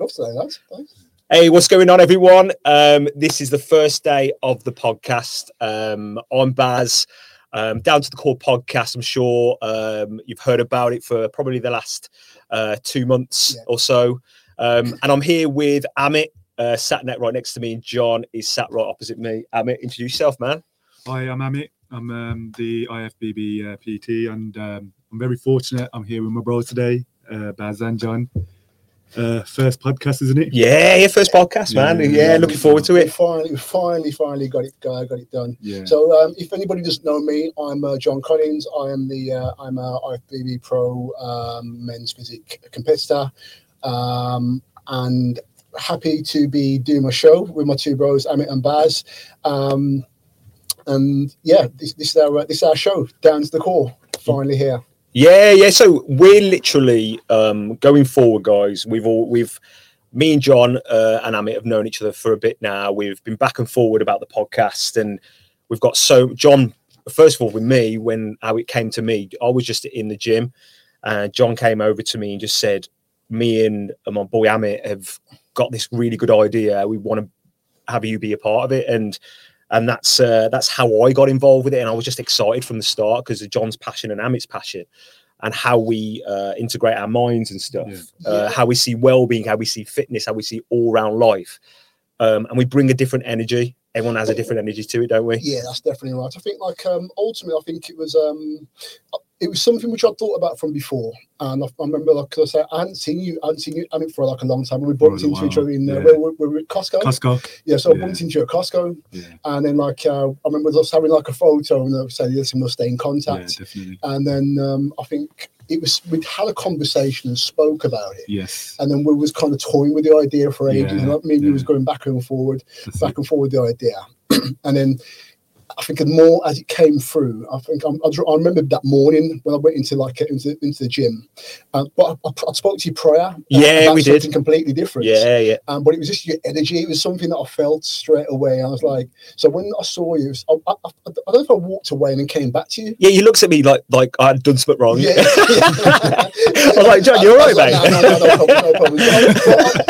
Nice today, lads. Thanks. Hey, what's going on, everyone? Um, this is the first day of the podcast. Um, I'm Baz, um, Down to the Core podcast. I'm sure um, you've heard about it for probably the last uh, two months Yeah. or so. Um, and I'm here with Amit, uh, sat net right next to me, and John is sat right opposite me. Amit, introduce yourself, man. Hi, I'm Amit. I'm um, the IFBB uh, PT, and um, I'm very fortunate. I'm here with my bro today, uh, Baz and John. Uh, first podcast, isn't it? Yeah, your first podcast, man. Yeah. Yeah, looking forward to it. finally, finally, finally got it, uh, got it done. Yeah. So, um, if anybody doesn't know me, I'm uh, John Collins. I am the uh, I'm a IFBB Pro um, men's physique competitor, um, and happy to be doing my show with my two bros, Amit and Baz. Um, and yeah, this, this is our this is our show, down to the core. Finally here. Yeah, yeah. So we're literally um, going forward, guys. We've all we've me and John uh, and Amit have known each other for a bit now. We've been back and forward about the podcast, and we've got so John. First of all, with me, when how it came to me, I was just in the gym, and John came over to me and just said, "Me and my boy Amit have got this really good idea. We want to have you be a part of it." And and that's uh, that's how I got involved with it. And I was just excited from the start because of John's passion and Amit's passion, and how we uh, integrate our minds and stuff, Yeah. uh, how we see well-being, how we see fitness, how we see all-round life, um, and we bring a different energy. Everyone has a different energy to it, don't we? Yeah, that's definitely right. I think like um ultimately I think it was um it was something which I'd thought about from before. And I, I remember like 'cause I said I hadn't seen you, I hadn't seen you I mean, for like a long time. And we bumped into each other in uh, yeah. where we we were at Costco. Costco. yeah, so I bumped into you at Costco. Yeah. And then like uh, I remember us having like a photo and they said, listen, we'll stay in yeah, contact. definitely. and then um I think it was we had a conversation and spoke about it. Yes. And then we was kind of toying with the idea for ages. Yeah, and like, me and you was going back and forward That's back it. and forward the idea. and then I think more as it came through, I think I'm, I, I remember that morning when I went into like into, into the gym. Uh, but I, I spoke to you prior. uh, Yeah, we did. completely different. Yeah, yeah. Um, but it was just your energy. It was something that I felt straight away. I was like, so when I saw you, I, I, I, don't know if I walked away and then came back to you. Yeah, you looked at me like like I had done something wrong. Yeah. I was like, John, you're right, like, mate. No, no, no, no problem, no problem.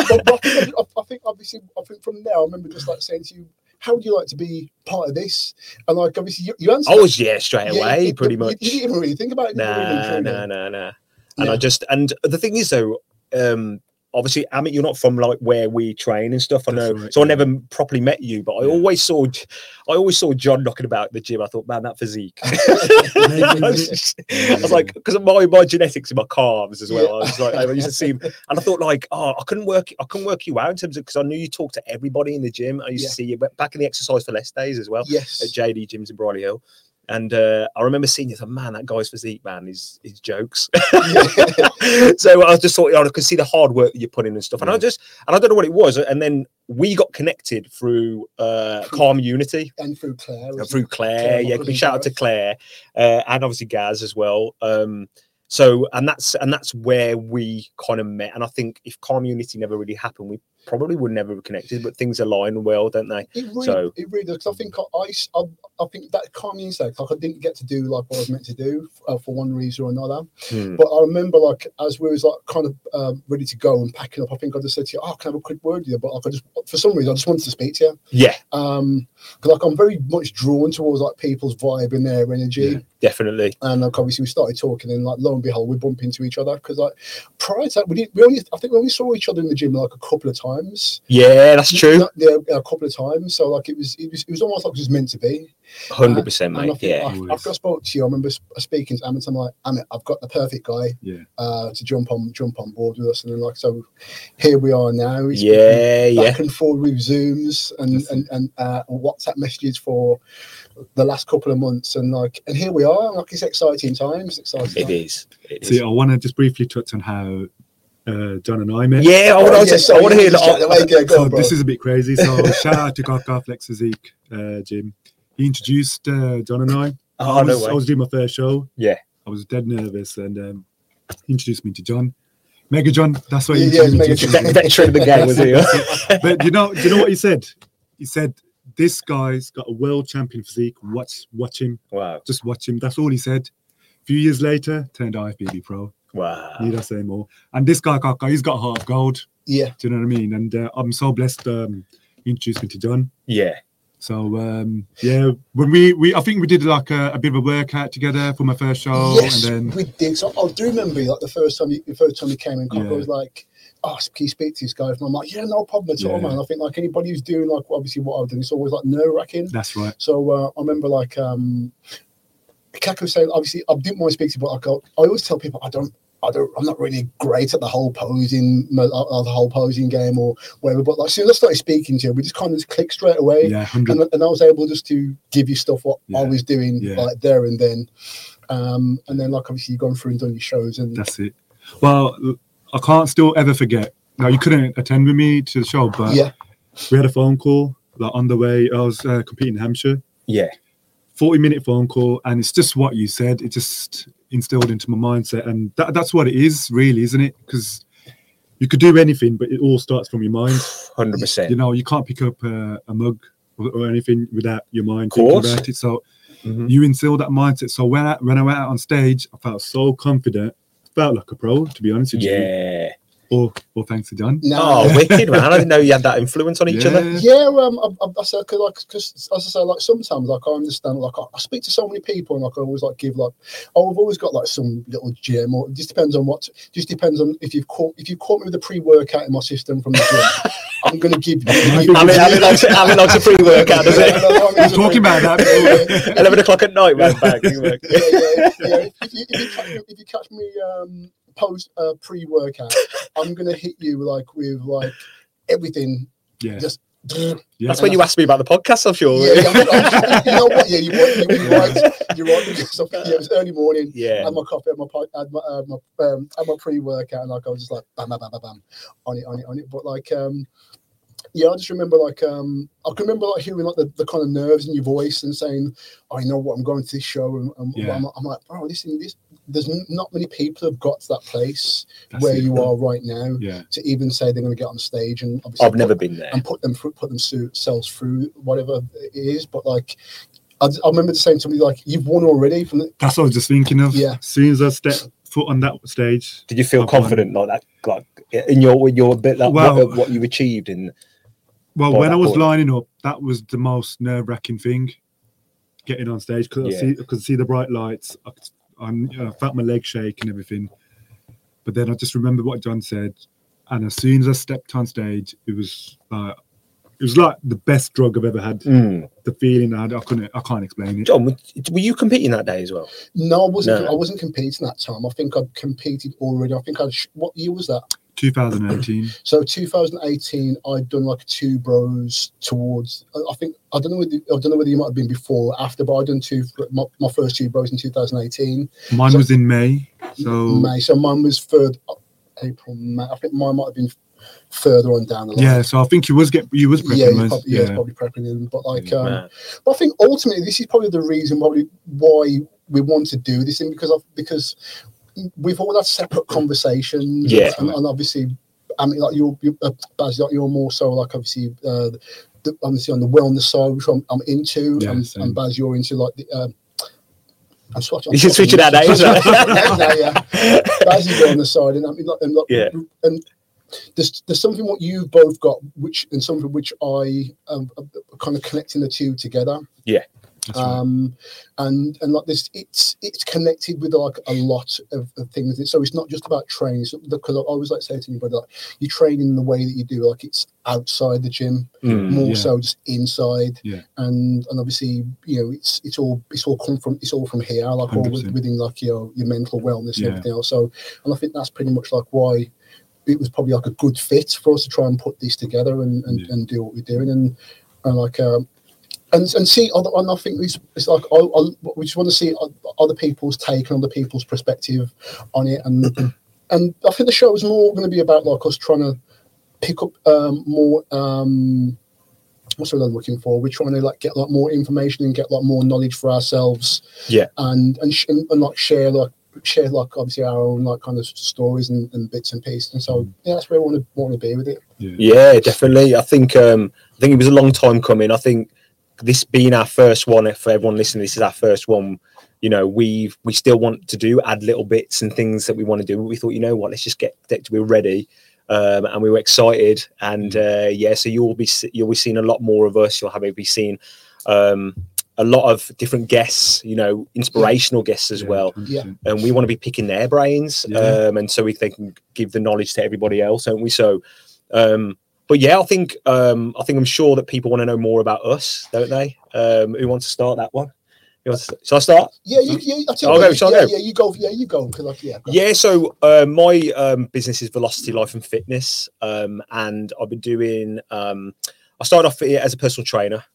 But, but, but, I, think, I think obviously, I think from there, I remember just like saying to you, "How would you like to be part of this?" And like obviously, you, you answered. Was yeah straight Yeah, away, you- pretty you- much. You, didn't even really think about it. did you, really, Nah, truly? nah, nah, nah. And Yeah. I just and the thing is though, um, obviously, Amit, you're not from like where we train and stuff. I know, right, so I never properly met you, but I Yeah. always saw, I always saw John knocking about the gym. I thought, man, that physique. I was, just- I was like, because of my my genetics and my calves as well. I was like, I used to see him, and I thought like, oh, I couldn't work, I couldn't work you out in terms of because I knew you talked to everybody in the gym. I used Yeah. to see you back in the Xercise4Less days as well Yes. at JD gyms in Brierley Hill. And uh, I remember seeing you, thought, man, that guy's physique, man, is his jokes. so I just thought, you know, I could see the hard work that you put in and stuff. And I just, and I don't know what it was. And then we got connected through uh, Calm Unity, and through Claire. as through. Claire. Claire, yeah, big shout out to Claire uh, and obviously Gaz as well. Um, so and that's and that's where we kind of met. And I think if Calm Unity never really happened, we probably would never have connected. But things align well, don't they? It really, So- it really does. 'cause I think I, I, I- think that calming insect, like I didn't get to do like what I was meant to do uh, for one reason or another. Hmm. But I remember like as we was like kind of uh, ready to go and packing up, I think I just said to you, "Oh, can I have a quick word with you?" But like I just, for some reason, I just wanted to speak to you. Yeah, Um, because like I'm very much drawn towards like people's vibe and their energy. Yeah. definitely. And like obviously we started talking, and like lo and behold, we bump into each other because like prior to that, we did we only I think we only saw each other in the gym like a couple of times. Yeah, that's true. Not- Yeah, a couple of times. So like it was it was it was almost like it was meant to be. Hundred percent, And I mate. think Yeah, af- Always. after I spoke to you, I remember speaking to Amit. I'm like, Amit, I've got the perfect guy Yeah. uh, to jump on jump on board with us. And then like so, here we are now. It's been yeah, yeah. Back and forth with Zooms and That's and, and uh, WhatsApp messages for the last couple of months, and like, and here we are. Like, it's exciting times. Exciting. It times. is. It See, is. I want to just briefly touch on how uh, John and I met. Yeah, I Oh, want yeah, to. so I want to hear. that. away, go, go, so bro. this is a bit crazy. So shout out to Coca Flex Physique uh, Jim. He introduced uh, John and I. Oh, I, no was, I was doing my first show. Yeah. I was dead nervous and um, he introduced me to John. Mega John, that's what he Yeah, yeah, introduced Mega me Ve- to. Veteran of the game, was he? But you know, do you know what he said? He said, "This guy's got a world champion physique. Watch, watch him. Wow. Just watch him." That's all he said. A few years later, turned IFBB pro. Wow. Need I say more? And this guy, Kaka, he's got heart of gold. Yeah, Do you know what I mean? And uh, I'm so blessed. Um, he introduced me to John. Yeah. So um, yeah, when we we I think we did like a, a bit of a workout together for my first show, yes, and then we did. So I do remember like the first time you, the first time you came in, Cocker Yeah. was like, "Oh, can you speak to this guy?" And I'm like, "Yeah, no problem at all, Yeah. man." I think like anybody who's doing like obviously what I've done, it's always like nerve wracking. that's right. So uh, I remember like um was saying obviously I didn't want to speak to you, but I, I always tell people I don't I don't I'm not really great at the whole posing uh, the whole posing game or whatever. But like as soon as I started speaking to you, we just kind of just clicked straight away. Yeah. And, and I was able just to give you stuff what I was doing Yeah. like there and then. Um, and then like obviously you've gone through and done your shows and That's it. Well, I can't still ever forget. Now you couldn't attend with me to the show, but yeah, we had a phone call like on the way. I was uh, competing in Hampshire. Yeah. 40 minute phone call and it's just what you said it just instilled into my mindset and that, that's what it is really isn't it because you could do anything but it all starts from your mind Hundred percent. you know you can't pick up a, a mug or, or anything without your mind Of course. thinking about it so Mhm. you instill that mindset so when I, when I went out on stage I felt so confident felt like a pro to be honest with you Yeah. Or, or thanks to John no, Oh, wicked man! I didn't know you had that influence on each Yeah. other. Yeah, um, I, I, I said, cause like, cause as I say, like sometimes, like I understand, like I, I speak to so many people, and like I always like give, like, oh, I've always got like some little gem, or it just depends on what, just depends on if you've caught, if you caught me with a pre-workout in my system from the gym, I'm gonna give you. Having having lots of, having lots of free workout, does it? We're talking about that. Eleven o'clock at night, man. Back. yeah, yeah, yeah. If, you, if, you catch me, if you catch me um, post uh, pre-workout, I'm gonna hit you like with like everything. yeah Just yeah That's when you asked me about the podcast. I'm sure. Yeah, yeah, I'm- I'm- you know what? Yeah, you, you, you're right. You're right. Because I think, yeah, it was early morning. Yeah. Had my coffee, had my pi- had my, uh, my um, had my pre-workout, and like I was just like bam, bam, bam, bam, bam, on it, on it, on it. But like, um, yeah, I just remember like um, I can remember like hearing like the, the kind of nerves in your voice and saying, I know what I'm going to this show, and, and Yeah. I'm, I'm like, bro, listen, this there's not many people have got to that place That's where it. you are right now yeah to even say they're going to get on stage and obviously I've never put- been there. and put them through, put themselves through whatever it is. But like, I, I remember saying to me like, "You've won already." From the, That's what I was just thinking of. Yeah. As soon as I step foot on that stage, Did you feel I've won. confident like that, like in your your bit, like Well- what, what you achieved in? Well, when I was point. lining up, that was the most nerve wracking thing. Getting on stage because Yeah. I see, I could see the bright lights. I, could, I'm- I felt my legs shake and everything. But then I just remembered what John said, and as soon as I stepped on stage, it was like it was like the best drug I've ever had. Mm. The feeling I had, I couldn't, I can't explain it. John, were were you competing that day as well? no, I wasn't. No. I wasn't competing that time. I think I'd competed already. I think I'd. What year was that? 2018. So 2018, I'd done like two bros towards. I I think I don't know. Whether, I don't know whether you might have been before or after, but I done two. My, my first two bros in 2018. Mine So- was in May, so May. So mine was third. April, May. I think mine might have been further on down the line. yeah. So I think you was get you was prepping. yeah, he's was- probably, yeah. he's probably prepping them. But like, um, but I think ultimately this is probably the reason probably why we want to do this thing because of because we've all had separate conversations. Yeah. and, and obviously, I mean, like you're, you're uh, Baz, like you're more so like obviously. Uh, the, obviously on the wellness side, which I'm, I'm into, Yeah, and, same. and Baz, you're into like the. Um, I'm switching. You should switch it out now, isn't yeah, yeah. Baz is on the side, and I mean, like, and, like, Yeah. and there's there's something what you've both got, which and something which I um, uh, kind of connecting the two together. That's right. Um, and and like this, it's it's connected with like a lot of, of things. So it's not just about training. So, because I always like to say to anybody, like you train in the way that you do, like it's outside the gym, Mm. more yeah. so just inside. Yeah. And and obviously, you know, it's it's all it's all come from it's all from here, like all with, 100%. within like your your mental wellness and Yeah. everything else. So, and I think that's pretty much like why it was probably like a good fit for us to try and put this together and and, Yeah. and do what we're doing and and like um and and see other and I think it's, it's like I, I, we just want to see other people's take and other people's perspective on it and and I think the show is more going to be about like us trying to pick up um, more um, what's the word I'm looking for? We're trying to like get like more information and get like more knowledge for ourselves. Yeah. And and, sh- and, and like share like share like obviously our own like kind of stories and, and bits and pieces. And so yeah, that's where I want to want to be with it. Yeah, definitely. I think um, I think it was a long time coming. I think this being our first one, for everyone listening, this is our first one. you know, we we still want to do add little bits and things that we want to do. But we thought, you know what, let's just get that we're ready. Um, and we were excited, and uh, yeah, so you'll be you'll be seeing a lot more of us. You'll have be seeing um, a lot of different guests, you know, inspirational guests as Yeah, well. 100%. And we want to be picking their brains, Yeah. um, and so we they can give the knowledge to everybody else, don't we? So, um, but yeah, I think um, I think I'm sure that people want to know more about us, don't they? Um, who wants to start that one? Shall I start? Yeah, you, yeah, I I'll go, shall I yeah, go? yeah, you go, yeah, you go, yeah, go. Yeah, so uh, my um, business is Velocity Life and Fitness, um, and I've been doing. Um, I started off as a personal trainer,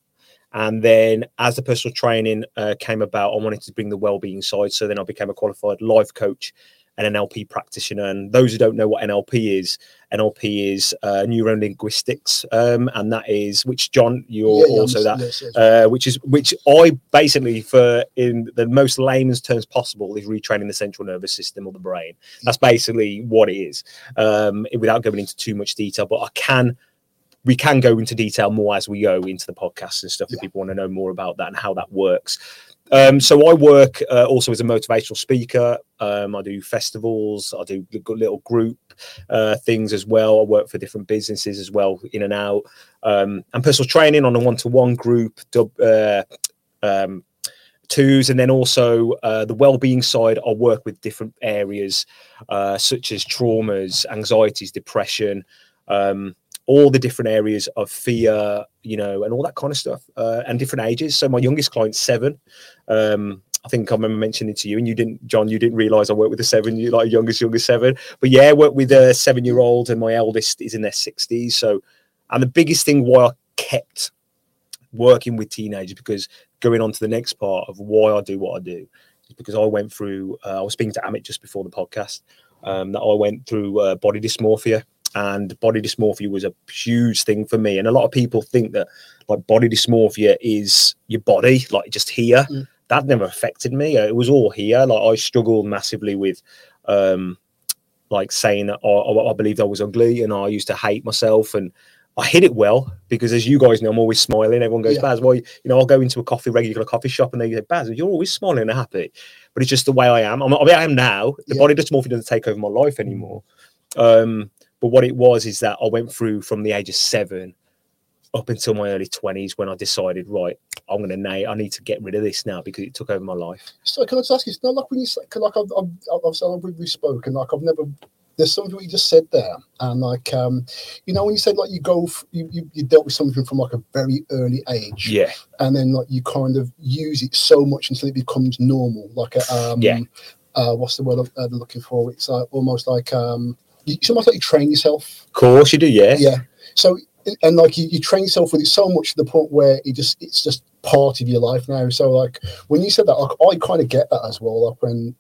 and then as the personal training uh, came about, I wanted to bring the well-being side. So then I became a qualified life coach and NLP practitioner. And those who don't know what NLP is, NLP is uh, neurolinguistics, um, and that is which John, you're Yeah, yeah, also I'm- that yes, yes. uh, which is which I basically, for in the most layman's terms possible, is retraining the central nervous system or the brain. That's basically what it is, um, without going into too much detail. But I can, we can go into detail more as we go into the podcast and stuff. If Yeah. people want to know more about that and how that works. Um, so I work uh, also as a motivational speaker. Um, I do festivals. I do little group uh, things as well. I work for different businesses as well, in and out. Um, and personal training on a one-to-one group. Uh, um, twos and then also uh, the well-being side i'll work with different areas uh, such as traumas anxieties depression um, all the different areas of fear you know and all that kind of stuff uh, and different ages so my youngest client's seven um, I think I remember mentioning to you, and you didn't, John. You didn't realize I work with a seven, you like youngest, youngest seven. But yeah, I work with a seven-year-old, and my eldest is in their sixties. So, and the biggest thing why I kept working with teenagers because going on to the next part of why I do what I do is because I went through. Uh, I was speaking to Amit just before the podcast um, that I went through uh, body dysmorphia, and body dysmorphia was a huge thing for me. And a lot of people think that like body dysmorphia is your body, like just here. Mm. That never affected me. It was all here. Like I struggled massively with. Um, like saying that I, I, I believed I was ugly and I used to hate myself and I hid it well because as you guys know, I'm always smiling. Everyone goes, Yeah. Baz, why you know, I'll go into a coffee regular coffee shop and they go, Baz, you're always smiling and happy. But it's just the way I am. I'm, I mean, I am now. The Yeah. body dysmorphia doesn't take over my life anymore. Um, but what it was is that I went through from the age of seven up until my early 20s when I decided, right, I'm going to nail, I need to get rid of this now because it took over my life. So can I just ask you? It's not like when you say, like I've, I've, I've, I've, we've spoken, like I've never. There's something what you just said there, and like um, you know, when you said like you go, f- you, you you dealt with something from like a very early age, Yeah. and then like you kind of use it so much until it becomes normal, like a um, Yeah. Uh, what's the word uh, they're looking for? It's uh, almost like um, you, it's almost like you train yourself. Of course you do. Yeah. Yeah. So and like you, you train yourself with it so much to the point where it just it's just part of your life now. So like when you said that, like I kind of get that as well. Like when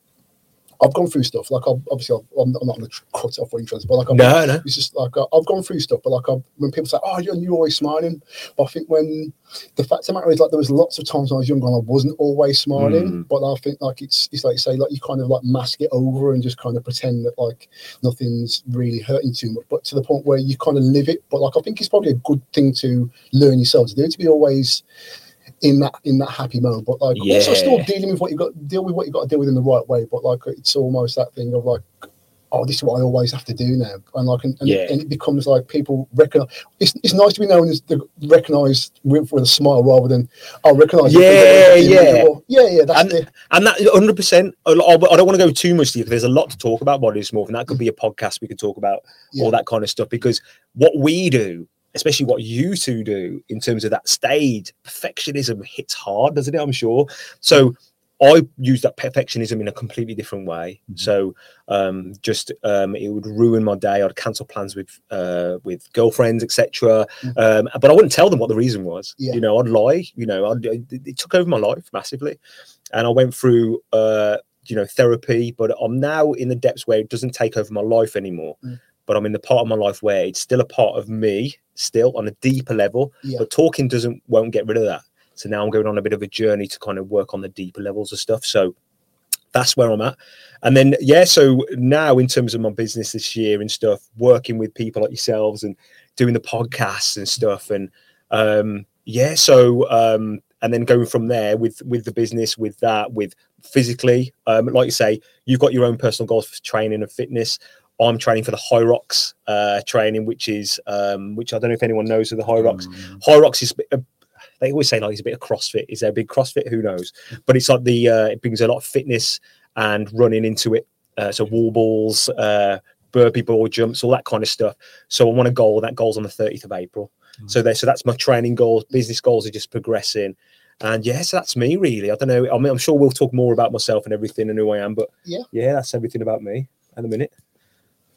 I've gone through stuff, like I've, obviously I'm, I'm not going to cut off what interest, but like I've, No, no. it's just like uh, I've gone through stuff. But like I've, when people say, "Oh, you're, you're always smiling," but I think when the fact of the matter is, like there was lots of times when I was younger and I wasn't always smiling. Mm. But I think like it's it's like you say, like you kind of like mask it over and just kind of pretend that like nothing's really hurting too much. But to the point where you kind of live it. But like I think it's probably a good thing to learn yourself to do to be always in that in that happy mode. But like also still dealing with what you've got deal with what you've got to deal with in the right way. But like it's almost that thing of like. Oh, this is what I always have to do now, and like, and, and, Yeah. it, and it becomes like people recognize. It's, it's nice to be known as the recognized with, with a smile rather than I recognize. Yeah, yeah. yeah, yeah. That's And- the And that 100. percent I don't want to go too much deep. There's a lot to talk about body dysmorphia, and that could be a podcast. We could talk about Yeah. all that kind of stuff because what we do, especially what you two do, in terms of that stage, perfectionism hits hard, doesn't it? I'm sure. So I use that perfectionism in a completely different way. Mhm. So um, just um, it would ruin my day. I'd cancel plans with uh, with girlfriends, etc. Mhm. Um, but I wouldn't tell them what the reason was. Yeah. You know, I'd lie. You know, I'd, it, it took over my life massively, and I went through uh, you know therapy. But I'm now in the depths where it doesn't take over my life anymore. Mm. But I'm in the part of my life where it's still a part of me, still on a deeper level. Yeah. But talking doesn't won't get rid of that. So now I'm going on a bit of a journey to kind of work on the deeper levels of stuff. So that's where I'm at. And then yeah, so now in terms of my business this year and stuff, working with people like yourselves and doing the podcasts and stuff, and um, yeah, so um, and then going from there with with the business, with that, with physically, um, like you say, you've got your own personal goals for training and fitness. I'm training for the HYROX uh, training, which is um, which I don't know if anyone knows of the HYROX. Mm. HYROX is a they always say like it's a bit of CrossFit. Is there a big CrossFit? Who knows? But it's like the uh, it brings a lot of fitness and running into it. Uh, so wall balls, uh, burpee broad jumps, all that kind of stuff. So I want a goal. That goal's on the 30th of April. So there, so that's my training goals. Business goals are just progressing. And yeah, so that's me really. I don't know. I mean, I'm sure we'll talk more about myself and everything and who I am. But Yeah. yeah, that's everything about me at the minute.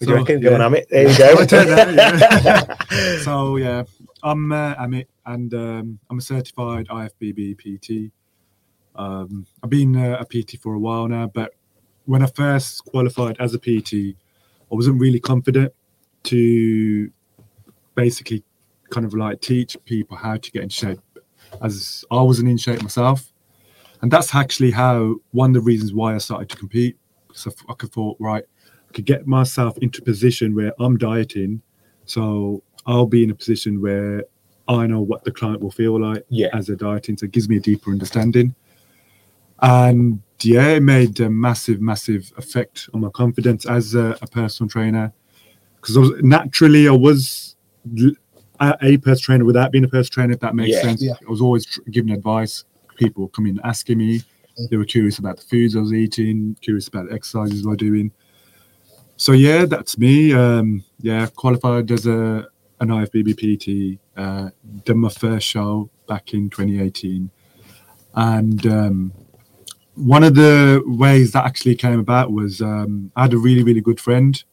So, you reckon? Go yeah. on, Amit. There you go. That, yeah. so yeah, I'm uh, Amit, and um, I'm a certified IFBB PT. Um, I've been uh, a PT for a while now, but when I first qualified as a PT, I wasn't really confident to basically kind of like teach people how to get in shape, as I wasn't in shape myself, and that's actually how one of the reasons why I started to compete. So I could thought, right, could get myself into a position where I'm dieting, so I'll be in a position where I know what the client will feel like Yeah. as they're dieting. So it gives me a deeper understanding. And yeah, it made a massive, massive effect on my confidence as a, a personal trainer. Because I was naturally, I was a personal trainer without being a personal trainer, if that makes Yeah. sense. Yeah. I was always tr- giving advice. People come in asking me. Mm-hmm. They were curious about the foods I was eating, curious about the exercises I was doing. So yeah, that's me. Um, yeah, qualified as a an IFBB PT. Uh, done my first show back in 2018, and um, one of the ways that actually came about was um, I had a really really good friend,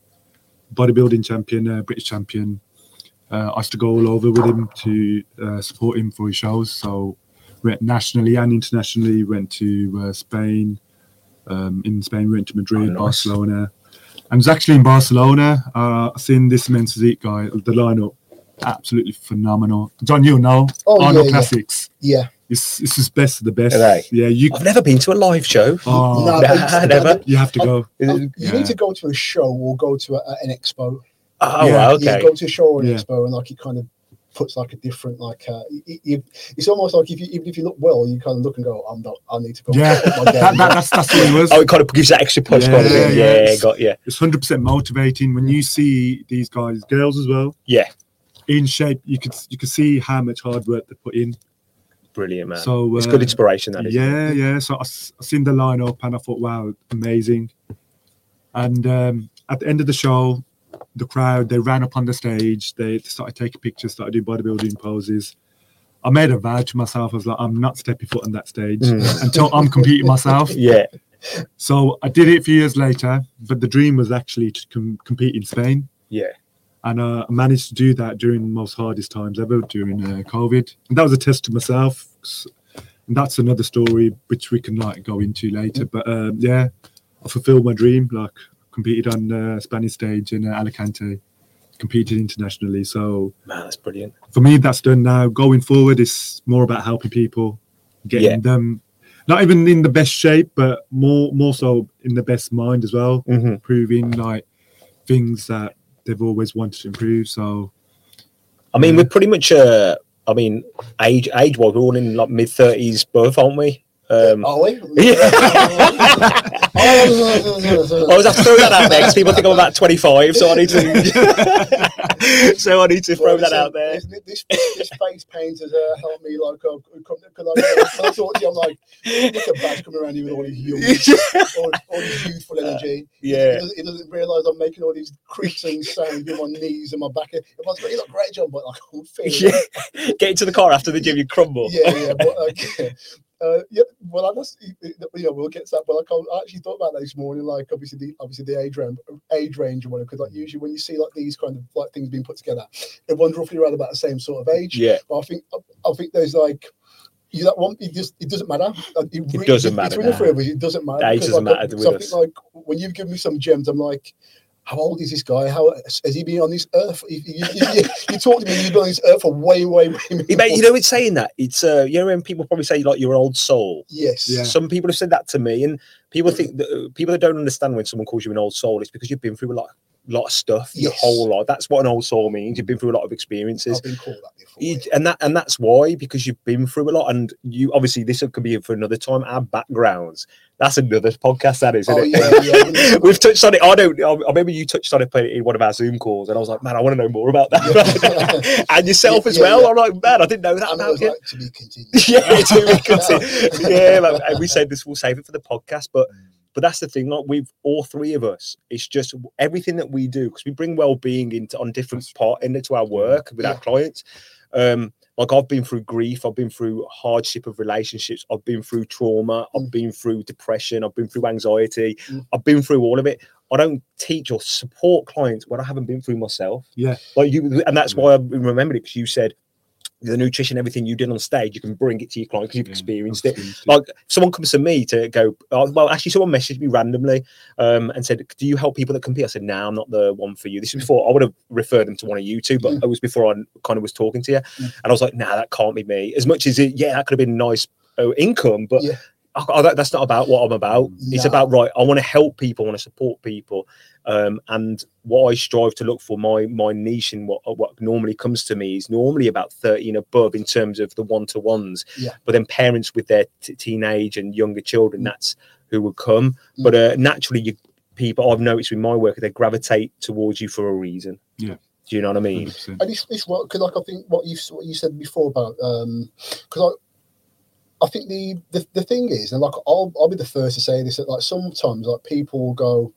bodybuilding champion, uh, British champion. Uh, I used to go all over with him to uh, support him for his shows. So went nationally and internationally. Went to uh, Spain. Um, in Spain, we went to Madrid, Oh, nice. Barcelona. I was actually in Barcelona. Uh, seen this men's physique guy. The lineup, absolutely phenomenal. John, you know Oh, Arnold yeah, yeah. Classics. Yeah. It's it's his best of the best. They? Yeah, you. I've never been to a live show. Oh, No, Nah, never. you have to go. Is Uh, it- you Yeah. need to go to a show or go to a, an expo. Oh, Yeah, wow, You okay. go to a show or an Yeah. expo, and like it kind of puts like a different like uh, y- y- it's almost like if you even if you look well, you kind of look and go, I'm not. I need to go. Yeah, that, that, that's that's what it was. Oh, it kind of gives that extra push, kind Yeah, yeah, Yeah, it's- got yeah, It's hundred percent motivating when you see these guys, girls as well, yeah. in shape. You could you could see how much hard work they put in. Brilliant, man. So it's good uh, inspiration. That is. Yeah, yeah. So I seen the lineup and I thought, wow, amazing. And um, at the end of the show, the crowd they ran up on the stage. They started taking pictures, started doing bodybuilding poses. I made a vow to myself. I was like, I'm not stepping foot on that stage Mm. until I'm competing myself. Yeah, So I did it a few years later, but the dream was actually to com- compete in Spain. yeah. And uh, I managed to do that during the most hardest times ever during uh, COVID. And that was a test to myself. And that's another story which we can like go into later. But um, yeah, I fulfilled my dream. Like competed on uh, Spanish stage in uh, Alicante, competed internationally. So Man, that's brilliant. for me, that's done now. Going forward, it's more about helping people, getting Yeah. them not even in the best shape, but more more so in the best mind as well hmm improving like things that they've always wanted to improve. So I mean, Yeah. we're pretty much. Uh, I mean, age age wise, we're all in like mid thirties, both, aren't we? Um, Are we? I always have to throw that out there because people think I'm about 25, so I need to. so I need to throw Well, that listen, out there. This, this, face paint has uh, helped me. Like, uh, come, cause I, thought, I'm like, look at Baz coming around here with all his young, all, all his youthful energy. He, Yeah, doesn't, he doesn't realise I'm making all these creaking sounds with my knees and my back. If I was you look great, John, but like, I'm feeling. yeah. Get into the car after the gym, you crumble. yeah, yeah, but like, uh, yeah. Well, I just, you know, we'll get to that. But like, I actually thought about that this morning. Like, obviously, the obviously the age range, age range, or whatever. Because like, usually when you see like these kind of like things being put together, everyone's roughly around about the same sort of age. Yeah, But I think, I think there's like. You that one, it just it doesn't matter. Uh, It, really- doesn't Between matter, the three of us, it doesn't matter. Age doesn't like, matter something like when you've given me some gems, I'm like, how old is this guy? How has he been on this earth? You, you, you, you, you talk to me, you've been on this earth for way, way, way. Hey, you know, it's saying that it's uh, you know when people probably say like you're an old soul. Yes. Yeah. Some people have said that to me, and people think that uh, people that don't understand when someone calls you an old soul, it's because you've been through a lot, lot of stuff your Yes. whole lot. That's what an old soul means. You've been through a lot of experiences. I've been called that before. You- yeah. and that and that's why because you've been through a lot and you obviously this could be for another time our backgrounds that's another podcast that is isn't Oh, it yeah, yeah. we've touched on it i don't i remember you touched on it in one of our zoom calls and i was like man i want to know more about that and yourself as well yeah. i'm like man i didn't know that about you like, to be continued. yeah, it's really good to- yeah. Like, and we said this, we'll save it for the podcast, but mm. But that's the thing. Like we've all three of us, it's just everything that we do because we bring well-being into on different part into our work with our clients. Um, like I've been through grief, I've been through hardship of relationships, I've been through trauma, I've Mm. been through depression, I've been through anxiety, Mm. I've been through all of it. I don't teach or support clients when I haven't been through myself. Yeah. Like you, and that's why I remembered it because you said the nutrition, everything you did on stage, you can bring it to your client because you've Yeah, experienced it. Like someone comes to me to go, oh, well, actually, someone messaged me randomly um, and said, "Do you help people that compete?" I said, "No, I'm not the one for you." This is before I would have referred them to one of you two, but Mm. it was before I kind of was talking to you, Mm. and I was like, "Nah, that can't be me." As much as it, yeah, that could have been nice uh, income, but Yeah. I, I- that- that's not about what I'm about. It's about right. I want to help people, I want to support people, um, and what I strive to look for my my niche and what what normally comes to me is normally about 30 and above in terms of the one to ones. Yeah. But then parents with their t- teenage and younger children, Mm. that's who would come. Mm. But uh, naturally, you people I've noticed with my work they gravitate towards you for a reason. Yeah. Do you know what I mean? 100%. And it's, it's what because like I think what you what you said before about um because I I think the, the the thing is and like I'll I'll be the first to say this that like sometimes like people go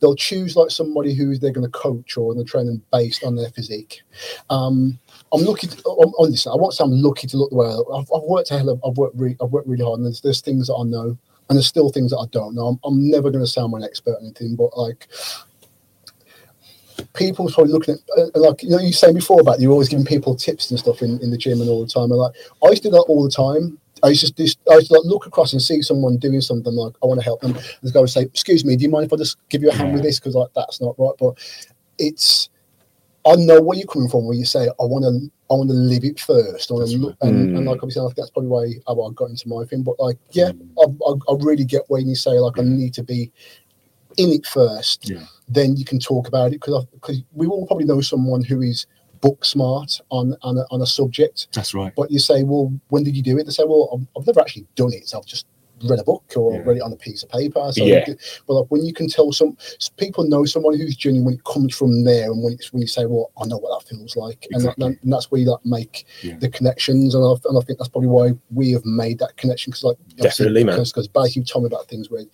they'll choose like somebody who they're going to coach or they're training based on their physique. Um, I'm lucky. To, on, on this, I won't say I'm lucky to look the way I I've worked a hell of, I've worked really, I've worked really hard, and there's, there's things that I know, and there's still things that I don't know. I'm, I'm never going to sound an expert or anything, but like people probably looking at uh, like you know you saying before about you're always giving people tips and stuff in, in the gym and all the time. And like I used to do that all the time. I used to just I used to like look across and see someone doing something like I want to help them. Just go and say, "Excuse me, do you mind if I just give you a hand with this?" Because like that's not right. But it's I know where you're coming from. when you say, "I want to, I want to live it first. I want to look," and, and Mm. like obviously I think that's probably why how I got into my thing. But like, yeah, I, I, I really get when you say like I need to be in it first. Yeah. Then you can talk about it because because we all probably know someone who is book smart on on a, on a subject. That's right. But you say, well, when did you do it? They say, well, I've, I've never actually done it. So I've just read a book or Yeah. read it on a piece of paper. So Yeah. but like when you can tell some people know someone who's genuine when it comes from there, and when it's when you say, well, I know what that feels like, and, that, Exactly. and that's where you like make Yeah. the connections, and I, and I think that's probably why we have made that connection because like Definitely, man. because basically you told me about things where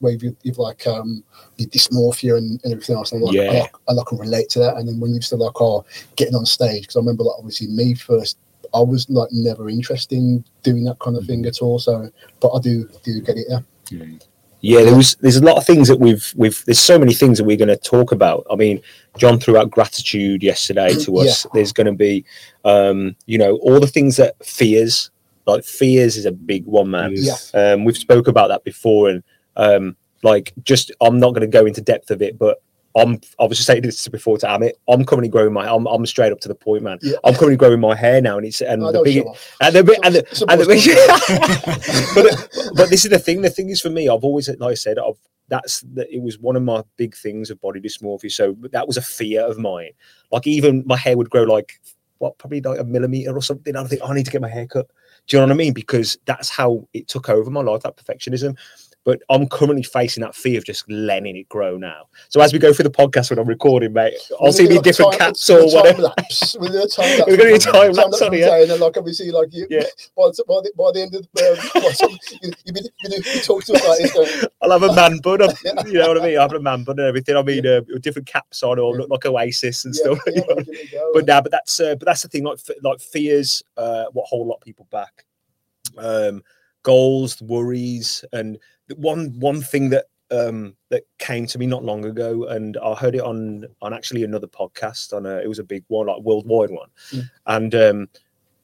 where you've, you've like um your dysmorphia and, and everything else, and I'm like, Yeah. I, like, I can relate to that, and then when you've said like oh getting on stage because I remember like obviously me first. I was like never interested in doing that kind of thing at all. So, but I do do get it. Yeah. Yeah. Yeah, there was there's a lot of things that we've we've there's so many things that we're going to talk about. I mean, John threw out gratitude yesterday to us. There's going to be, um, you know, all the things that fears, like fears is a big one, man. It is. Yeah. Um, we've spoke about that before, and um, like just I'm not going to go into depth of it, but I'm I was just saying this before to Amit. I'm currently growing my I'm, I'm straight up to the point, man. Yeah. I'm currently growing my hair now, and it's and the big and the bit and the, and the but, but this is the thing. The thing is for me, I've always, like I said, I've that's that it was one of my big things of body dysmorphia. So that was a fear of mine. Like even my hair would grow like what, probably like a millimeter or something. I think "Oh, I need to get my hair cut. Do you know what I mean? Because that's how it took over my life, that perfectionism. But I'm currently facing that fear of just letting it grow now. So as we go through the podcast when I'm recording, mate, I'll see me different time- we're or whatever. lapse. We're gonna time lapse. We're gonna do time lapse lapse on it, yeah. And like, obviously, like, you, Yeah. by, the, by, the, by the end of the, um, by the time you, you, you, you, you talk to us like this, I'll have a man bun. I've- You know what I mean? I have a man bun and everything. I mean, uh, with different caps on or Yeah. look like Oasis and yeah, stuff. yeah, you know? like, give it a go. but now, but that's uh, but that's the thing. Like like fears, uh, what hold a lot of people back. Um, goals, worries, and one one thing that um that came to me not long ago, and I heard it on on actually another podcast. On a, it was a big one, like worldwide one, Mm. and um,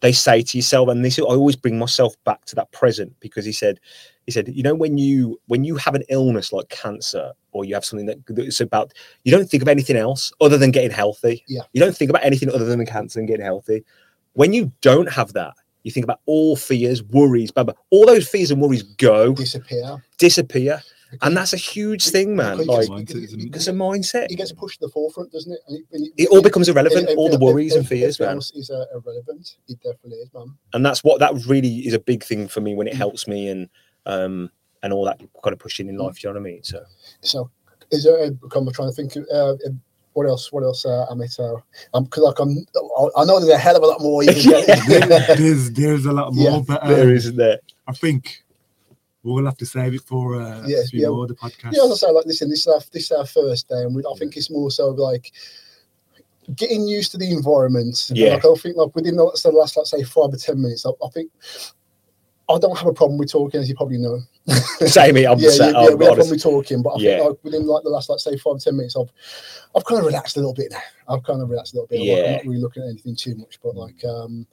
they say to yourself, and this I always bring myself back to that present because he said. He said, "You know, when you when you have an illness like cancer, or you have something that that's about, you don't think of anything else other than getting healthy. Yeah. You don't think about anything other than the cancer and getting healthy. When you don't have that, you think about all fears, worries, blah, blah. All those fears and worries go, disappear. disappear. and that's a huge thing, man. Because- Like Mindset, it? it's a mindset. He gets pushed to the forefront, doesn't it? And it, It all becomes irrelevant. it- All the worries it- and fears, everything man. Is uh, irrelevant. It definitely is, man. and that's what that really is a big thing for me when it helps me and um and all that kind of pushing in life. Do you know what I mean? So So, is there? A, I'm trying to think. Of, uh, what else? What else? Uh, Amit, uh, um, because like I'm, I know there's a hell of a lot more. You can get. there's there's a lot more, Yeah, but there um, isn't there. I think we'll have to save it for uh, Yeah, yeah. more of the podcast. Yeah, as I say, like, listen, this is our, this is our first day, and we, I think it's more so like getting used to the environment. Yeah. Like, I think, like, within the, the last, let's say, five or 10 minutes, I, I think I don't have a problem with talking, as you probably know. Same here. I'm yeah, the yeah, yeah, we have fun with talking, but I Yeah. think like within like the last, let's say, five ten minutes, I've I've kind of relaxed a little bit now. I've kind of relaxed a little bit. Like, I'm Yeah. not really looking at anything too much, but like, um,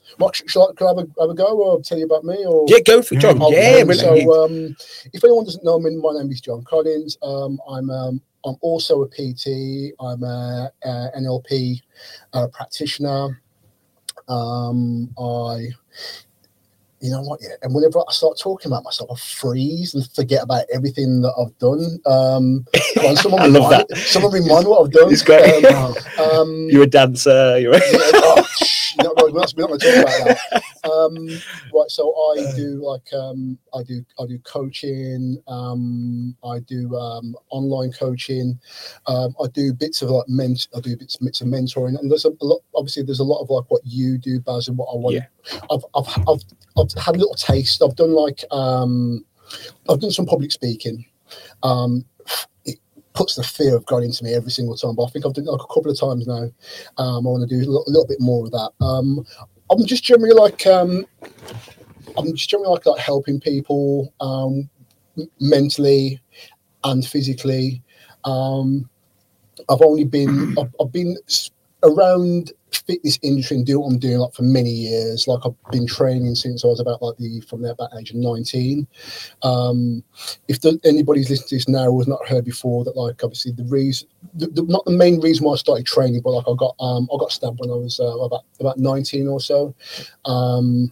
shall I, can I have a, have a go or tell you about me or? Yeah, go for it, Yeah, John. I'll Yeah, really. so um, if anyone doesn't know me, my name is John Collins. Um, I'm um, I'm also a PT. I'm a, a NLP uh, practitioner. Um, I, you know what? Yeah, and whenever I start talking about myself, I freeze and forget about everything that I've done. Um, on, someone I love remind, that. Someone remind what I've done. It's great. Um, um, You're a dancer. You're a... yeah, shh, no, no, we're not, we're not going to talk about that. Um, right, so I do like um, I do I do coaching. Um, I do um, online coaching. Um, I do bits of like ment. I do bits bits of mentoring, and there's a, lot. Obviously, there's a lot of like what you do, Baz, and what I want. Yeah. I've, I've I've I've had a little taste. I've done like um, I've done some public speaking. Um, it puts the fear of God into me every single time, but I think I've done it like a couple of times now. Um, I want to do a little, little bit more of that. Um, I'm just generally like um, I'm just generally like, like helping people um, mentally and physically. Um, I've only been I've, I've been around fitness industry and do what I'm doing like for many years. Like I've been training since I was about like the from there about age of 19. Um, if the, anybody's listening to this now who has not heard before that like obviously the reason the, the, not the main reason why I started training, but like I got um, I got stabbed when I was uh, about about 19 or so. Um,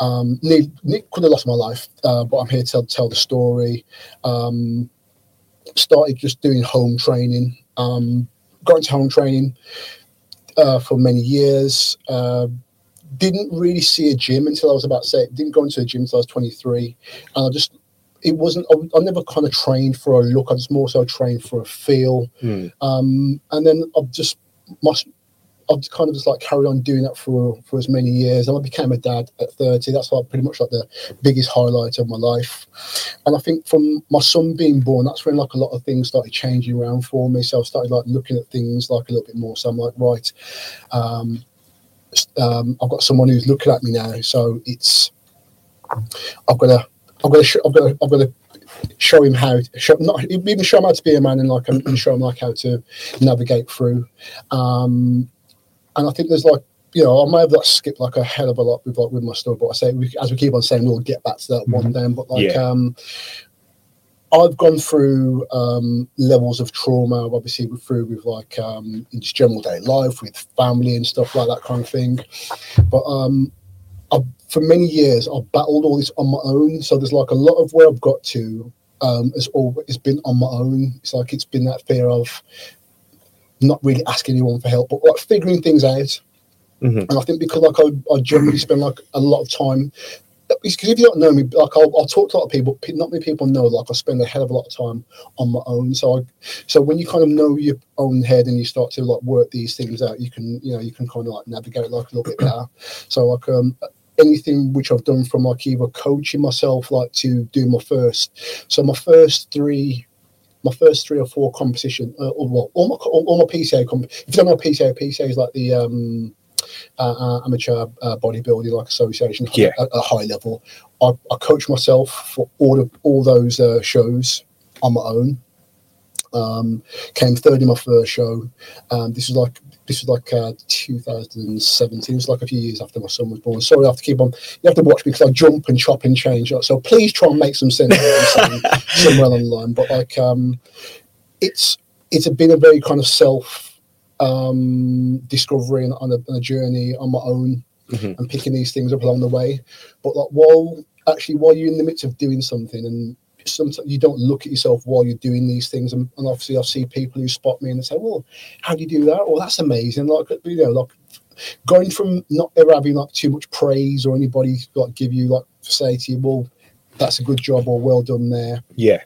um, nearly, nearly could have lost my life, uh, but I'm here to tell, tell the story. Um, started just doing home training. Um, got into home training uh, for many years. Uh, didn't really see a gym until I was about say. Didn't go into a gym until I was 23, and I just it wasn't. I, I never kind of trained for a look. I just more so trained for a feel. Hmm. Um, and then I've just must. I've just kind of just like carried on doing that for for as many years. And I became a dad at 30. That's like pretty much like the biggest highlight of my life. And I think from my son being born, that's when like a lot of things started changing around for me. So I started like looking at things like a little bit more. So I'm like, right, um, um, I've got someone who's looking at me now. So it's I've got to I've got to I've got to I've got to show him how show, not even show him how to be a man and like and show him like how to navigate through. Um, and I think there's like you know I may have like skipped like a hell of a lot with like with my story, but I say we, as we keep on saying we'll get back to that one day. But like Yeah. um, I've gone through um, levels of trauma. Obviously through with like um, in just general day life with family and stuff like that kind of thing. But um, I've, for many years, I've battled all this on my own. So there's like a lot of where I've got to um, has always been on my own. It's like it's been that fear of not really asking anyone for help, but like figuring things out. Mhm. And I think because like I, I generally spend like a lot of time. Because if you don't know me, like I'll, I'll talk to a lot of people. pe- Not many people know. Like I spend a hell of a lot of time on my own. So I, so when you kind of know your own head and you start to like work these things out, you can you know you can kind of like navigate like a little bit better. So like um anything which I've done from like either coaching myself like to do my first. So my first three. My first three or four competition, uh, or well, all my all, all my PCA comp. If you don't know PCA, PCA is like the um, uh, uh, amateur uh, bodybuilding like association Yeah. at a high level. I, I coach myself for all of all those uh, shows on my own. Um, came third in my first show. Um, this was like this was like uh, 2017. It was like a few years after my son was born. Sorry, I have to keep on. You have to watch me because I jump and chop and change. So please try and make some sense of what I'm saying somewhere along the line. But like, um, it's it's been a very kind of self um, discovery and on a, on a journey on my own Mhm. and picking these things up along the way. But like while actually while you're in the midst of doing something and sometimes you don't look at yourself while you're doing these things. And, and obviously, I see people who spot me and they say, "Well, how do you do that?" Well, that's amazing. Like you know, like going from not ever having like too much praise or anybody like give you like say to you, "Well, that's a good job" or "Well done there." Yeah.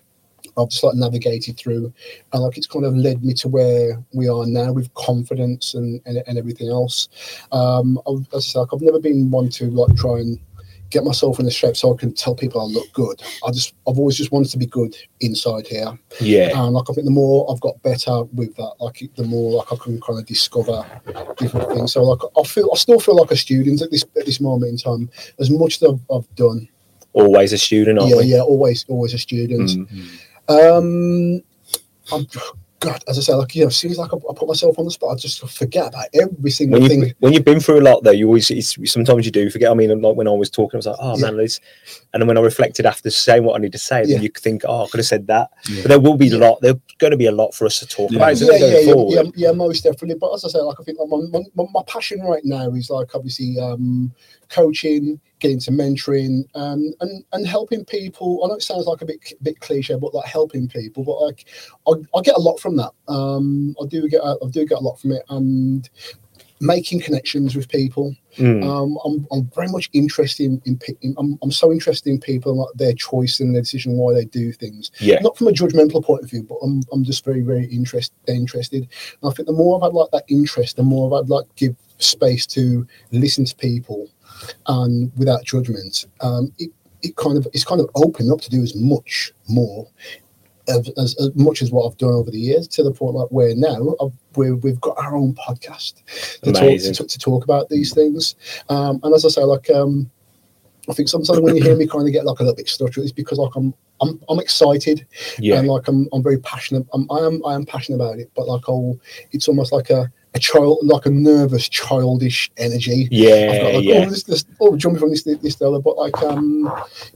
I've just like navigated through, and like it's kind of led me to where we are now with confidence and and, and everything else. Um, I've, as I said, like, I've never been one to like try and get myself in a shape so I can tell people I look good. I just I've always just wanted to be good inside here, Yeah. and like I think the more I've got better with that, like the more like I can kind of discover different things. So like I feel I still feel like a student at this at this moment in time. As much as I've, I've done, Always a student, aren't yeah, we? yeah, always always a student. Mm. Um, I'm, God, as I say, like you know, as soon as like I, I put myself on the spot, I just forget about every single When thing. you when you've been through a lot though, you always it's, sometimes you do forget. I mean, like when I was talking, I was like, oh Yeah. man, this, and then when I reflected after saying what I need to say, Yeah. then you think, oh, I could have said that. Yeah. But there will be a Yeah. lot. There's going to be a lot for us to talk Yeah. about. yeah, yeah, yeah, yeah, yeah, most definitely. But as I say, like I think like, my, my, my, my passion right now is like obviously um, coaching, getting to mentoring, um, and and helping people. I know it sounds like a bit bit cliche, but like helping people. But like I, I get a lot from that. Um, I do get a, I do get a lot from it, and making connections with people. Mm. Um, I'm, I'm very much interested in, in, in I'm, I'm so interested in people and like their choice and their decision why they do things. yeah, Not from a judgmental point of view, but I'm, I'm just very very interest, interested. And I think the more I've had like that interest, the more I've had like give space to listen to people, and without judgment, um, it it kind of it's kind of opened up to do as much more. As, as, as much as what I've done over the years, to the point like where now I've, we're, we've got our own podcast to talk, to, to talk about these things. Um, and as I say, like um, I think sometimes when you hear me kind of get like a little bit stuttered, it's because like I'm I'm I'm excited yeah, and like I'm I'm very passionate. I'm, I am I am passionate about it, but like I'll it's almost like a a child like a nervous childish energy. Yeah, I've yeah, got like yeah. oh this this oh jumping from this this to the other, but like um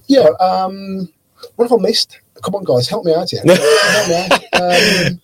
yeah um what have I missed? Come on guys, help me out here. help me out. Um,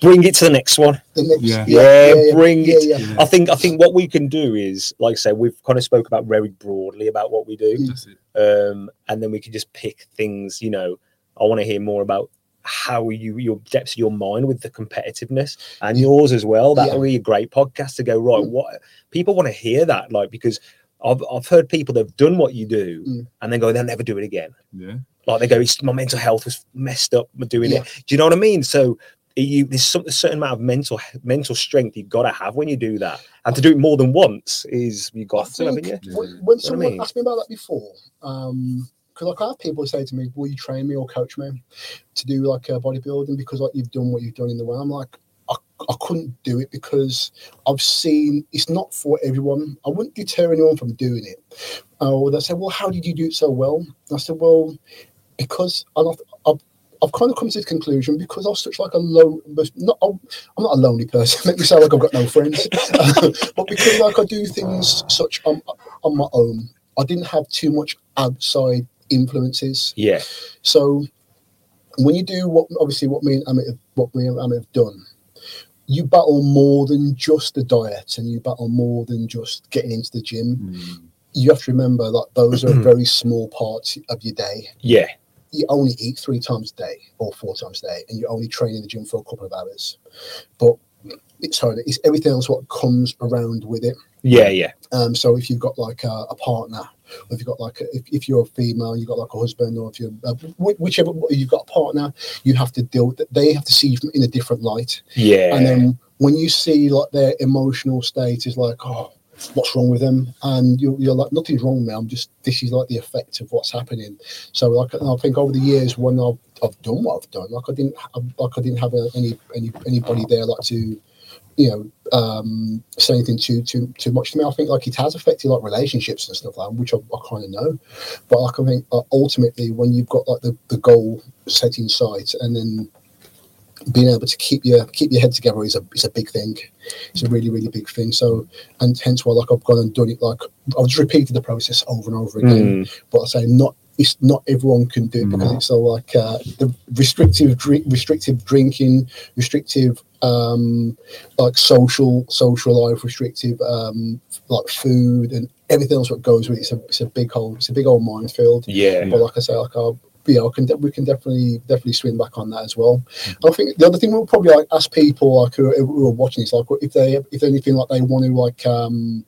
Bring it to the next one. the next, Yeah. Yeah, bring yeah, it. yeah. Yeah. I think I think what we can do is, like I say, we've kind of spoke about very broadly about what we do, That's um, and then we can just pick things. You know, I want to hear more about how you your depths of your mind with the competitiveness and yours as well. That Yeah. would be a great podcast to go right. Mm. What people want to hear that, like because I've I've heard people that've done what you do Mm. and then go they'll never do it again. Yeah. Like they go, it's, my mental health was messed up with doing Yeah. it. Do you know what I mean? So you there's some a certain amount of mental mental strength you've got to have when you do that, and to do it more than once is you I got to, haven't think you? Yeah. when, when I someone mean? asked me about that before, um, because like I have people say to me, "Will you train me or coach me to do like uh, bodybuilding?" Because like you've done what you've done in the way. I'm like, I, I couldn't do it because I've seen it's not for everyone. I wouldn't deter anyone from doing it. Oh, they say, "Well, how did you do it so well?" And I said, "Well, because I've, I've I've kind of come to the conclusion because I was such like a low, not I'm I'm not a lonely person. Make me sound like I've got no friends, but because like I do things such on on my own, I didn't have too much outside influences. Yeah, So when you do what obviously what me and Amit have, what me and Amit have done, you battle more than just the diet, and you battle more than just getting into the gym. Mm. You have to remember that those are very small parts of your day yeah, you only eat three times a day or four times a day, and you only train in the gym for a couple of hours. But it's hard. It's everything else what comes around with it. yeah, yeah, Um, so if you've got like a, a partner, if you've got like a, if, if you're a female, you've got like a husband, or if you're uh, whichever you've got a partner, you have to deal. with They have to see you from- in a different light, yeah. and then when you see like their emotional state is like, oh, what's wrong with them? And you're, you're like, nothing's wrong with me. I'm just this is like the effect of what's happening. So like I think over the years when I've, I've done what I've done, like I didn't have, like I didn't have a, any any anybody there like to you know um say anything too too too much to me. I think like it has affected like relationships and stuff like that, which I, I kind of know. But like I think uh, ultimately when you've got like the, the goal set in sight and then being able to keep your keep your head together is a is a big thing. It's a really really big thing. So and hence why like I've gone and done it like I've just repeated the process over and over again. Mm, But I say not it's not everyone can do it because it's so like uh, the restrictive drink, restrictive drinking, restrictive um, like social social life, restrictive um, like food and everything else that goes with it. It's a it's a big whole It's a big old minefield. yeah, But like I say, like I, yeah, I can de- we can definitely definitely swing back on that as well. I think the other thing we'll probably like ask people like who, who are watching this, like if they if anything like they want to like um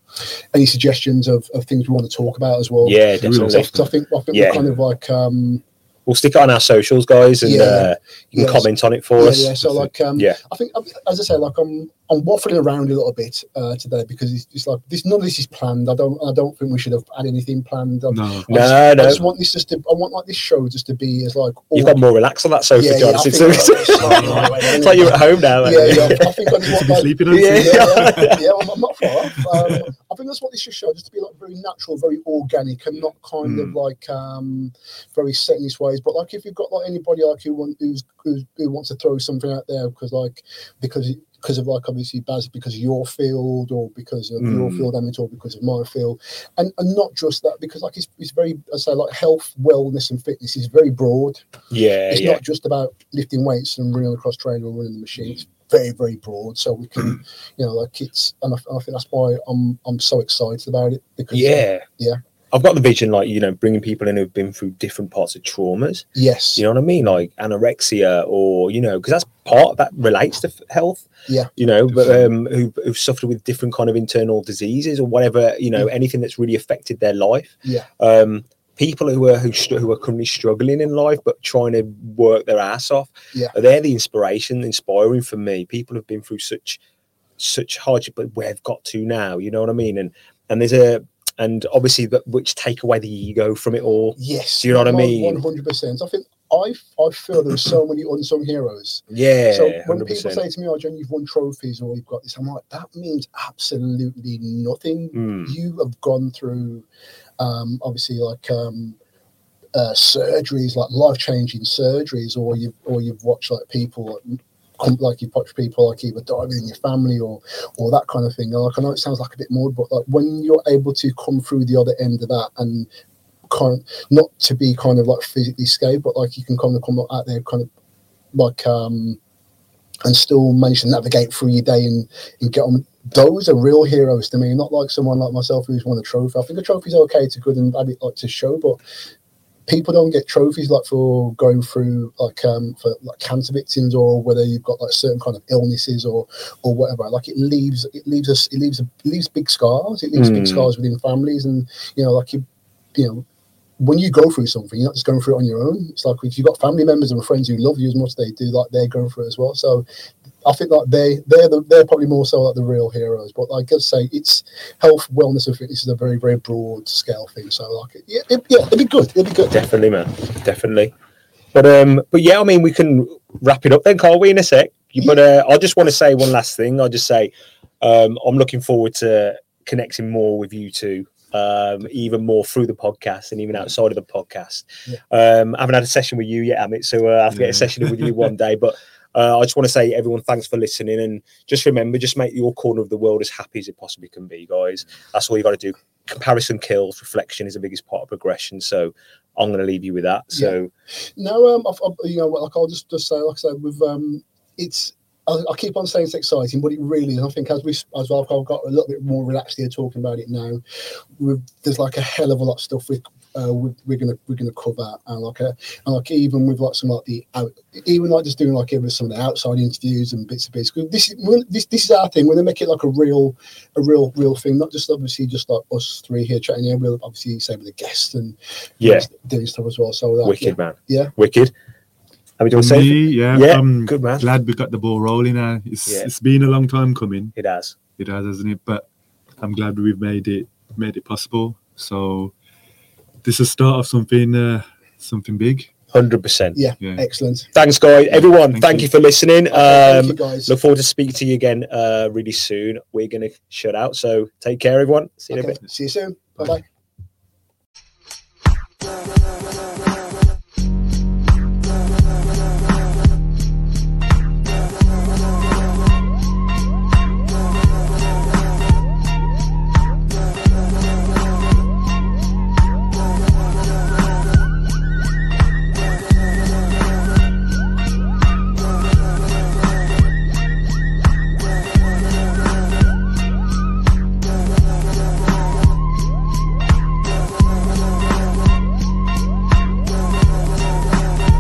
any suggestions of, of things we want to talk about as well. Yeah, Real definitely. So I think I think Yeah. we're kind of like um We'll stick it on our socials, guys, and Yeah. uh, you can Yes. comment on it for yeah, us. yeah. So like um Yeah. I think as I say like I'm I'm waffling around a little bit uh, today because it's, it's like this none of this is planned. I don't I don't think we should have had anything planned. I'm- No. I just, No, I just want this just to I want like this show just to be as like You've got more relaxed on that sofa, Yeah, John. yeah, I It's, think it's, that's slightly right, it's like you're at home now. yeah, yeah. I think I just To want be like, sleeping on Yeah. it. yeah, yeah, yeah, I'm, I'm not far off. Um, I think that's what this should show, just to be like very natural, very organic, and not kind of like um, very set in its ways. But like, if you've got like anybody like who want, who's, who's who wants to throw something out there because like because because of like obviously Baz because of your field or because of your Mm. field Amit or because of my field and and not just that because like it's, it's very I say like health wellness and fitness is very broad yeah, it's yeah. not just about lifting weights and running on the cross trainer or running the machine. It's very, very broad. So we can, you know, like it's, and I, I think that's why I'm, I'm so excited about it because, Yeah. Yeah. I've got the vision, like, you know, bringing people in who've been through different parts of traumas. yes, You know what I mean? Like anorexia or, you know, because that's part that relates to health. Yeah. You know, but um, who, who've suffered with different kind of internal diseases or whatever, you know, anything that's really affected their life. Yeah. Um, people who are who, who are currently struggling in life but trying to work their ass off. Yeah. They're the inspiration, inspiring for me. People have been through such such hardship, but where they've got to now, you know what I mean? And and there's a and obviously that which take away the ego from it all. yes. Do you know what I mean? One hundred percent. I think I, I feel there are so many unsung heroes. Yeah. so when people 100%. say to me, "Oh, John, you've won trophies or you've got this," I'm like, that means absolutely nothing. Mm. You have gone through, um, obviously, like um, uh, surgeries, like life changing surgeries, or you've or you've watched like people. Like, you punch people like either die within your family or or that kind of thing. Like I know it sounds like a bit more, but like when you're able to come through the other end of that and kind not to be kind of like physically scared, but like you can kind of come out there kind of like um and still manage to navigate through your day and, and get on. Those are real heroes to me, not like someone like myself who's won a trophy. I think a trophy's okay to good and bad like to show, but people don't get trophies like for going through like um for like cancer victims or whether you've got like certain kind of illnesses or or whatever. Like it leaves it leaves us it leaves it leaves big scars. It leaves big Mm. scars within families and you know like you you know when you go through something, you're not just going through it on your own. It's like if you've got family members and friends who love you as much as they do, like they're going through it as well. So I think like they they're the, they're probably more so like the real heroes. But like I say, it's health, wellness, and fitness is a very very broad scale thing. So like yeah, it, yeah, it'd be good. It'd be good. Definitely, man. Definitely. But um, but yeah, I mean, we can wrap it up then, can't we? In a sec. But uh, I just want to say one last thing. I'll just say um, I'm looking forward to connecting more with you two, um, even more through the podcast and even outside of the podcast. Yeah. Um, I haven't had a session with you yet, Amit, so uh, I have to get a session with you one day. But uh, I just want to say, everyone, thanks for listening, and just remember, just make your corner of the world as happy as it possibly can be, guys. That's all you got to do. Comparison kills. Reflection is the biggest part of progression. So I'm going to leave you with that. So No, um, I've, I've, you know, like I'll just just say, like I said, with um, it's. I, I keep on saying it's exciting, but it really is. I think as we as well, I've got a little bit more relaxed here talking about it now. We've, there's like a hell of a lot of stuff we uh, we, we're gonna we're gonna cover, and like a, and like even with like some like the out, even like just doing like even some of the outside interviews and bits and bits. 'Cause This is this this is our thing. We're gonna make it like a real a real real thing, not just obviously just like us three here chatting here. We'll obviously say with the guests and yeah, doing stuff as well. So uh, wicked man. Yeah. wicked. Have we done For safe? me, yeah, Yeah, I'm good man. glad we got the ball rolling now. It's Yeah. it's been a long time coming. It has. It has, hasn't it? But I'm glad we've made it made it possible. So this is start of something uh, something big. Hundred percent. Yeah, Yeah. excellent. Thanks, guys. Everyone, thank, Thank you. you. for listening. Thank you Um, guys. look forward to speaking to you again uh, really soon. We're gonna shut out. So take care, everyone. See you in a bit. See you soon. Bye bye.